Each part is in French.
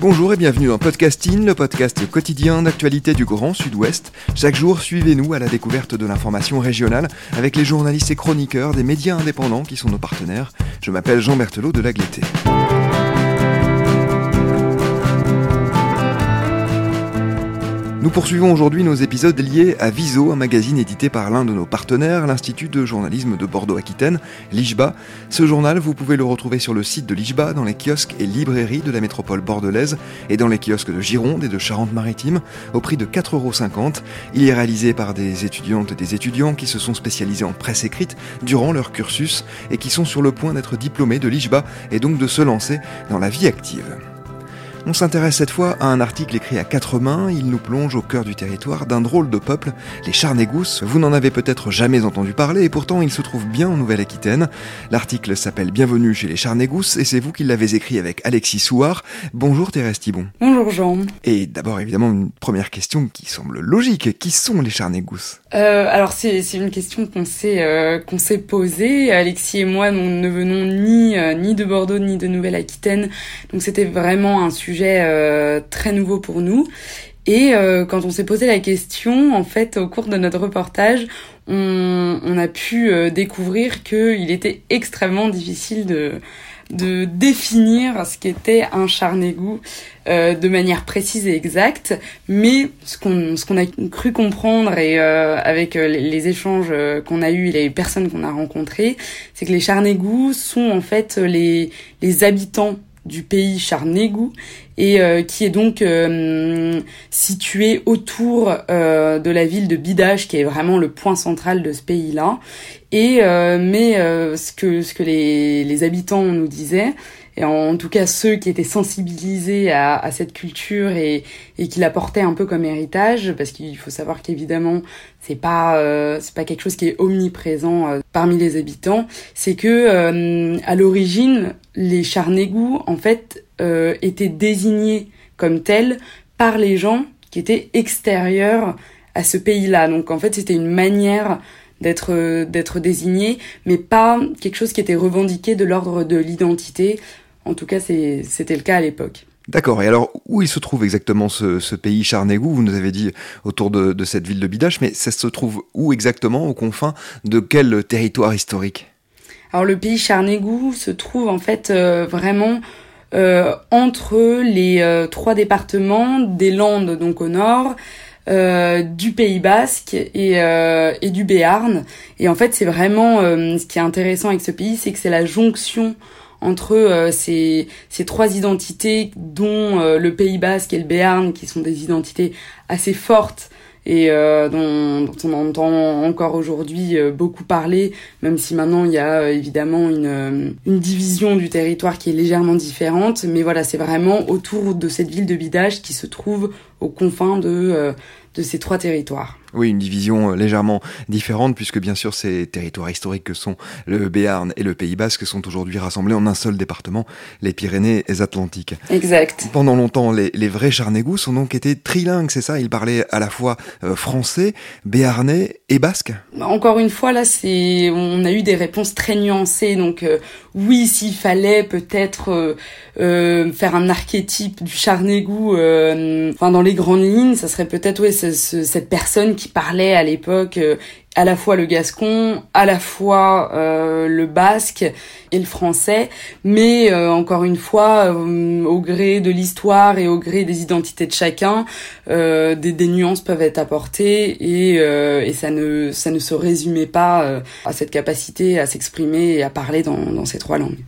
Bonjour et bienvenue dans Podcasting, le podcast quotidien d'actualité du Grand Sud-Ouest. Chaque jour, suivez-nous à la découverte de l'information régionale avec les journalistes et chroniqueurs des médias indépendants qui sont nos partenaires. Je m'appelle Jean Berthelot de Lagleté. Nous poursuivons aujourd'hui nos épisodes liés à Viso, un magazine édité par l'un de nos partenaires, l'Institut de journalisme de Bordeaux-Aquitaine, l'IJBA. Ce journal, vous pouvez le retrouver sur le site de l'IJBA, dans les kiosques et librairies de la métropole bordelaise et dans les kiosques de Gironde et de Charente-Maritime, au prix de 4,50€. Il est réalisé par des étudiantes et des étudiants qui se sont spécialisés en presse écrite durant leur cursus et qui sont sur le point d'être diplômés de l'IJBA et donc de se lancer dans la vie active. On s'intéresse cette fois à un article écrit à quatre mains. Il nous plonge au cœur du territoire d'un drôle de peuple, les Charnégous. Vous n'en avez peut-être jamais entendu parler et pourtant il se trouve bien en Nouvelle-Aquitaine. L'article s'appelle Bienvenue chez les Charnégous et c'est vous qui l'avez écrit avec Alexis Souard. Bonjour Thérèse Thibon. Bonjour Jean. Et d'abord évidemment une première question qui semble logique. Qui sont les Charnégous? Euh, Alors c'est une question qu'on s'est euh, qu'on s'est posée. Alexis et moi nous ne venons ni euh, ni de Bordeaux ni de Nouvelle-Aquitaine, donc c'était vraiment un sujet euh, très nouveau pour nous. Et euh, quand on s'est posé la question, en fait, au cours de notre reportage, on, a pu euh, découvrir qu'il était extrêmement difficile de, définir ce qu'était un charnégout euh, de manière précise et exacte, mais ce qu'on a cru comprendre et avec les, échanges qu'on a eus et les personnes qu'on a rencontrées, c'est que les charnégous sont en fait les habitants du pays Charnégou et euh, qui est donc euh, situé autour euh, de la ville de Bidache qui est vraiment le point central de ce pays-là. Et mais ce que ce que les, les habitants nous disaient et en, tout cas ceux qui étaient sensibilisés à, à cette culture et, et qui la portaient un peu comme héritage, parce qu'il faut savoir qu'évidemment c'est pas euh, c'est pas quelque chose qui est omniprésent euh, parmi les habitants, c'est que euh, à l'origine les charnégous en fait étaient désignés comme tels par les gens qui étaient extérieurs à ce pays-là. Donc en fait c'était une manière d'être d'être désigné, mais pas quelque chose qui était revendiqué de l'ordre de l'identité. En tout cas, c'était le cas à l'époque. D'accord. Et alors, où il se trouve exactement ce, ce pays Charnégou Vous nous avez dit autour de, de, cette ville de Bidache, mais ça se trouve où exactement, aux confins de quel territoire historique? Alors, le pays Charnégou se trouve en fait euh, vraiment euh, entre les euh, trois départements des Landes, donc au nord, euh, du Pays Basque et, euh, et du Béarn. Et en fait, c'est vraiment euh, ce qui est intéressant avec ce pays, c'est que c'est la jonction entre euh, ces, ces trois identités, dont euh, le Pays Basque et le Béarn, qui sont des identités assez fortes et euh, dont, dont, on entend encore aujourd'hui beaucoup parler, même si maintenant il y a évidemment une, une division du territoire qui est légèrement différente. Mais voilà, c'est vraiment autour de cette ville de Bidage qui se trouve aux confins de, de ces trois territoires. Oui, une division euh, légèrement différente, puisque bien sûr ces territoires historiques que sont le Béarn et le Pays Basque sont aujourd'hui rassemblés en un seul département, les Pyrénées Atlantiques. Exact. Pendant longtemps, les, les vrais Charnégous ont donc été trilingues, c'est ça? Ils parlaient à la fois euh, français, béarnais et basque? Encore une fois, là, c'est on a eu des réponses très nuancées. Donc euh, oui, s'il fallait peut-être euh, faire un archétype du Charnégou, enfin dans les grandes lignes, ça serait peut-être ouais, cette personne qui parlait à l'époque euh, à la fois le gascon, à la fois euh, le basque et le français, mais euh, encore une fois, au gré de l'histoire et au gré des identités de chacun, des, des, nuances peuvent être apportées et, et, ça ne ça ne se résumait pas à cette capacité à s'exprimer et à parler dans, dans ces trois langues.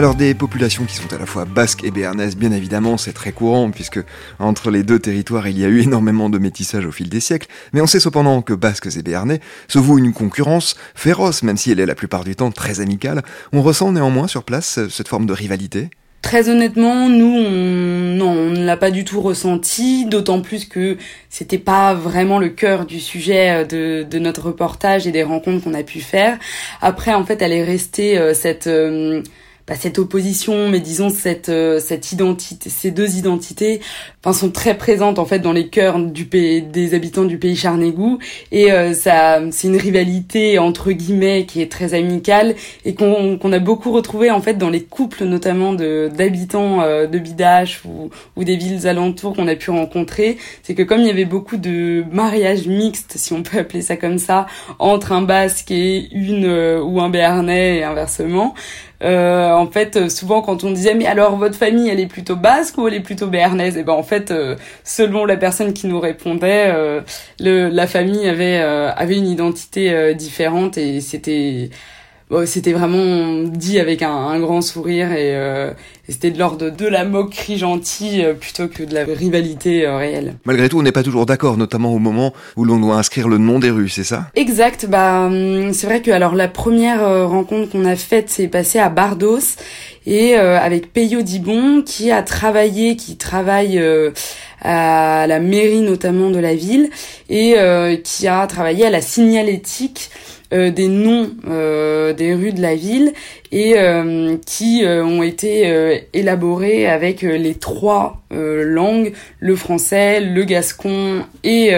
Alors des populations qui sont à la fois basques et béarnaises, bien évidemment, c'est très courant puisque entre les deux territoires il y a eu énormément de métissage au fil des siècles, mais on sait cependant que basques et béarnais se vouent une concurrence féroce, même si elle est la plupart du temps très amicale. On ressent néanmoins sur place cette forme de rivalité? Très honnêtement, nous, on, non, on ne l'a pas du tout ressenti, d'autant plus que c'était pas vraiment le cœur du sujet euh, de, notre reportage et des rencontres qu'on a pu faire. Après, en fait, elle est restée euh, cette euh, bah, cette opposition, mais disons cette euh, cette identité, ces deux identités, enfin sont très présentes en fait dans les cœurs du pays, des habitants du pays Charnégou et euh, ça c'est une rivalité entre guillemets qui est très amicale et qu'on qu'on a beaucoup retrouvé en fait dans les couples notamment de d'habitants euh, de Bidache ou ou des villes alentours qu'on a pu rencontrer, c'est que comme il y avait beaucoup de mariages mixtes si on peut appeler ça comme ça entre un Basque et une ou un Béarnais et inversement euh, en fait, souvent quand on disait mais alors votre famille elle est plutôt basque ou elle est plutôt béarnaise? Et ben en fait, euh, selon la personne qui nous répondait, euh, le, la famille avait avait une identité différente et c'était c'était vraiment dit avec un, un grand sourire et, euh, c'était de l'ordre de la moquerie gentille euh, plutôt que de la rivalité euh, réelle. Malgré tout, on n'est pas toujours d'accord, notamment au moment où l'on doit inscrire le nom des rues, c'est ça? Exact. Bah, hum, c'est vrai que alors la première rencontre qu'on a faite s'est passée à Bardos et avec Peyo Dibon qui a travaillé, qui travaille à la mairie notamment de la ville et qui a travaillé à la signalétique euh, des noms euh, des rues de la ville et euh, qui ont été élaborés avec les trois langues, le français, le gascon et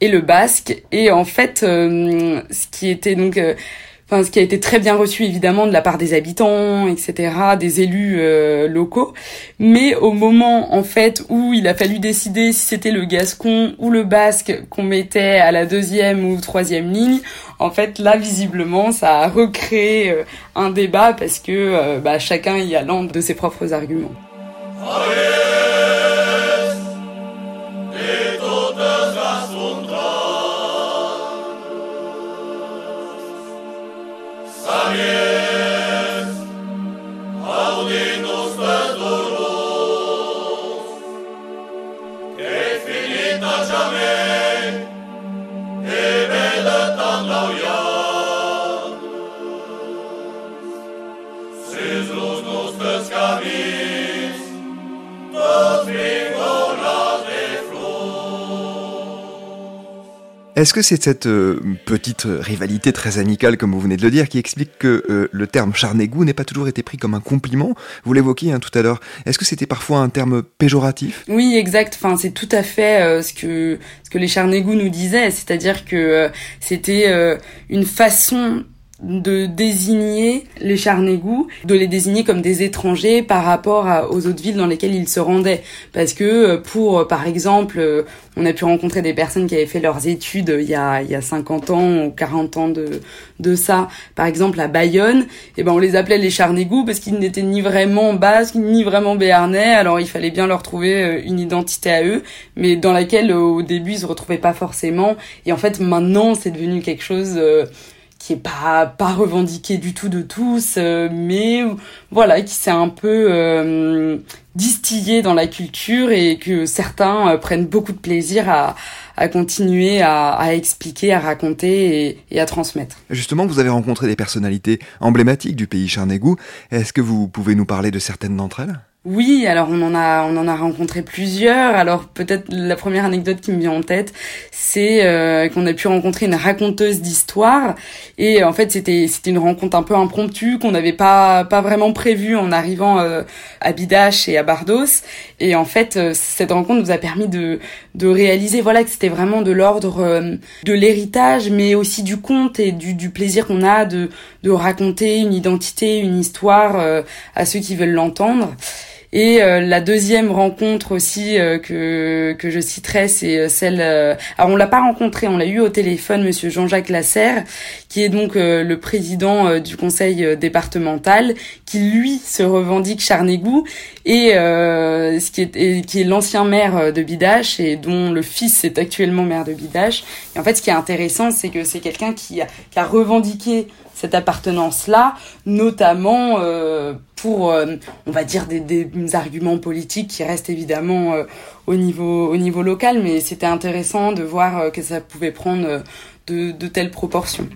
et le basque. Et en fait, ce qui était donc Enfin, ce qui a été très bien reçu évidemment de la part des habitants, etc., des élus euh, locaux. Mais au moment en fait où il a fallu décider si c'était le gascon ou le basque qu'on mettait à la deuxième ou troisième ligne, en fait là visiblement ça a recréé euh, un débat parce que euh, bah, chacun y allant de ses propres arguments. finita jamais, et belle tant Est-ce que c'est cette euh, petite rivalité très amicale, comme vous venez de le dire, qui explique que euh, le terme charnégou n'ait pas toujours été pris comme un compliment? Vous l'évoquiez hein, tout à l'heure. Est-ce que c'était parfois un terme péjoratif? Oui, exact. Enfin, c'est tout à fait euh, ce que ce que les charnégous nous disaient, c'est-à-dire que c'était une façon de désigner les Charnégous, de les désigner comme des étrangers par rapport aux autres villes dans lesquelles ils se rendaient. Parce que euh, pour, euh, par exemple, euh, on a pu rencontrer des personnes qui avaient fait leurs études il y a, il y a 50 ans ou 40 ans de, de ça, par exemple à Bayonne, et ben on les appelait les Charnégous parce qu'ils n'étaient ni vraiment basques, ni vraiment béarnais, alors il fallait bien leur trouver une identité à eux, mais dans laquelle au début ils se retrouvaient pas forcément. Et en fait maintenant c'est devenu quelque chose qui est pas pas revendiqué du tout de tous, euh, mais voilà, qui s'est un peu euh, distillé dans la culture et que certains euh, prennent beaucoup de plaisir à, à continuer à, à, expliquer, à raconter et, et, à transmettre. Justement, vous avez rencontré des personnalités emblématiques du pays Charnégou. Est-ce que vous pouvez nous parler de certaines d'entre elles? Oui, alors on en a on en a rencontré plusieurs. Alors peut-être la première anecdote qui me vient en tête, c'est euh, qu'on a pu rencontrer une raconteuse d'histoire et en fait c'était c'était une rencontre un peu impromptue qu'on n'avait pas pas vraiment prévue en arrivant euh, à Bidache et à Bardos et en fait euh, cette rencontre nous a permis de de réaliser voilà que c'était vraiment de l'ordre de l'héritage mais aussi du conte et du du plaisir qu'on a de de raconter une identité, une histoire à ceux qui veulent l'entendre. Et euh, la deuxième rencontre aussi euh, que que je citerai, c'est euh, celle. alors on l'a pas rencontré, on l'a eu au téléphone, Monsieur Jean-Jacques Lasserre, qui est donc le président du conseil départemental, qui lui se revendique Charnégou et qui est qui est l'ancien maire de Bidache et dont le fils est actuellement maire de Bidache. Et en fait, ce qui est intéressant, c'est que c'est quelqu'un qui a revendiqué cette appartenance-là, notamment pour, on va dire, des, arguments politiques qui restent évidemment au niveau au niveau local, mais c'était intéressant de voir que ça pouvait prendre de telles proportions.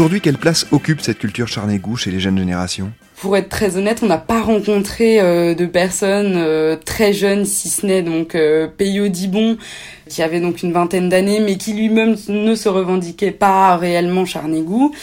Aujourd'hui, quelle place occupe cette culture charnégou chez les jeunes générations? Pour être très honnête, on n'a pas rencontré euh, de personnes euh, très jeunes, si ce n'est donc euh, Dibon, qui avait donc une vingtaine d'années, mais qui lui-même ne se revendiquait pas réellement charnégou.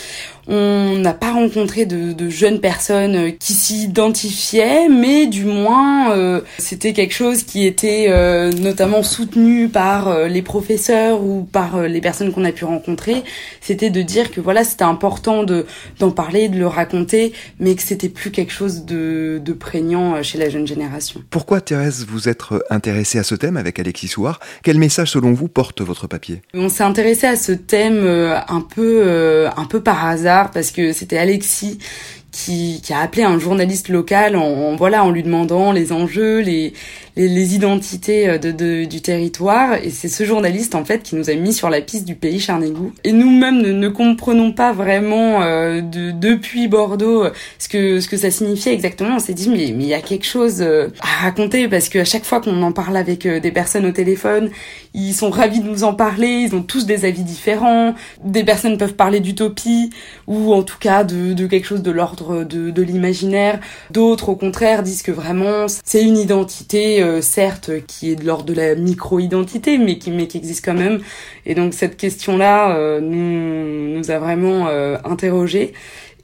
On n'a pas rencontré de, de, jeunes personnes qui s'identifiaient, mais du moins euh, c'était quelque chose qui était euh, notamment soutenu par euh, les professeurs ou par les personnes qu'on a pu rencontrer. C'était de dire que voilà c'était important de d'en parler, de le raconter, mais que c'était plus quelque chose de, de prégnant chez la jeune génération. Pourquoi Thérèse vous êtes intéressée à ce thème avec Alexis Souard Quel message selon vous porte votre papier? On s'est intéressé à ce thème un peu un peu par hasard parce que c'était Alexis qui, qui, a appelé un journaliste local en, voilà en lui demandant les enjeux, les, les, identités euh, de, de, du territoire. Et c'est ce journaliste en fait qui nous a mis sur la piste du pays Charnégou. Et nous-mêmes ne, ne, comprenons pas vraiment euh, de, depuis Bordeaux euh, ce que ce que ça signifiait exactement. On s'est dit mais mais il y a quelque chose à raconter parce qu'à chaque fois qu'on en parle avec des personnes au téléphone, ils sont ravis de nous en parler. Ils ont tous des avis différents. Des personnes peuvent parler d'utopie ou en tout cas de, de quelque chose de l'ordre de, de l'imaginaire. D'autres au contraire disent que vraiment c'est une identité euh, certes qui est de l'ordre de la micro-identité, mais qui, mais qui existe quand même. Et donc cette question-là euh, nous, nous a vraiment euh, interrogés.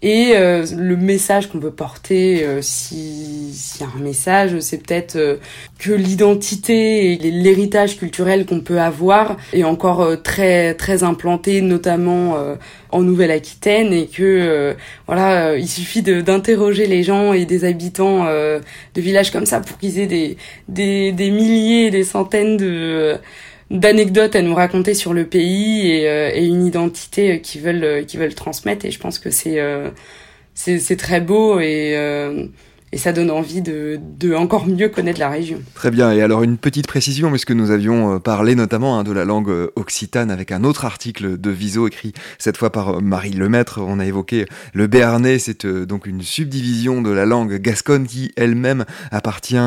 Et le message qu'on veut porter, s'il y a un message, c'est peut-être que l'identité et l'héritage culturel qu'on peut avoir est encore très très implanté, notamment en Nouvelle-Aquitaine et que euh, voilà, euh, il suffit d'interroger les gens et des habitants euh, de villages comme ça pour qu'ils aient des, des, des milliers, des centaines de d'anecdotes à nous raconter sur le pays et, et une identité qu'ils veulent qu'ils veulent transmettre. Et je pense que c'est c'est très beau et et ça donne envie de, de, encore mieux connaître la région. Très bien, et alors une petite précision, puisque nous avions euh, parlé notamment hein, de la langue euh, occitane avec un autre article de Viso écrit cette fois par euh, Marie Lemaître, on a évoqué le béarnais, c'est donc une subdivision de la langue gasconne qui elle-même appartient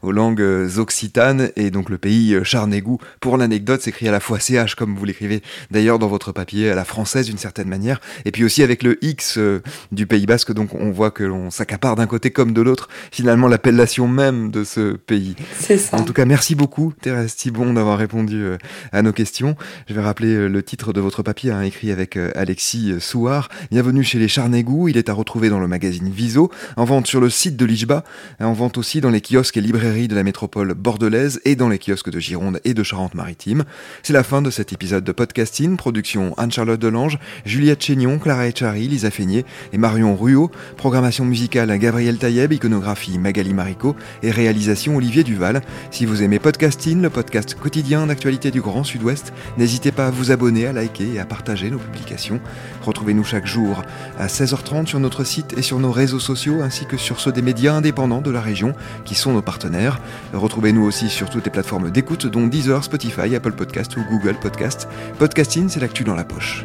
aux langues occitanes, et donc le pays Charnégou, pour l'anecdote, s'écrit à la fois CH, comme vous l'écrivez d'ailleurs dans votre papier, à la française d'une certaine manière, et puis aussi avec le X du Pays Basque, donc on voit que l'on s'accapare d'un côté comme de l'autre, finalement, l'appellation même de ce pays. C'est ça. En tout cas, merci beaucoup, Thérèse Thibon, d'avoir répondu euh, à nos questions. Je vais rappeler euh, le titre de votre papier, hein, écrit avec euh, Alexis Souard. Bienvenue chez les Charnégous. Il est à retrouver dans le magazine Viso, en vente sur le site de l'IJBA, en vente aussi dans les kiosques et librairies de la métropole bordelaise et dans les kiosques de Gironde et de Charente-Maritime. C'est la fin de cet épisode de podcasting. Production Anne-Charlotte Delange, Juliette Chénion, Clara Echari, Lisa Feignet et Marion Ruot. Programmation musicale Gabriel Iconographie Magali Marico et réalisation Olivier Duval. Si vous aimez Podcasting, le podcast quotidien d'actualité du Grand Sud-Ouest, n'hésitez pas à vous abonner, à liker et à partager nos publications. Retrouvez-nous chaque jour à 16h30 sur notre site et sur nos réseaux sociaux ainsi que sur ceux des médias indépendants de la région qui sont nos partenaires. Retrouvez-nous aussi sur toutes les plateformes d'écoute dont Deezer, Spotify, Apple Podcast ou Google Podcast. Podcasting, c'est l'actu dans la poche.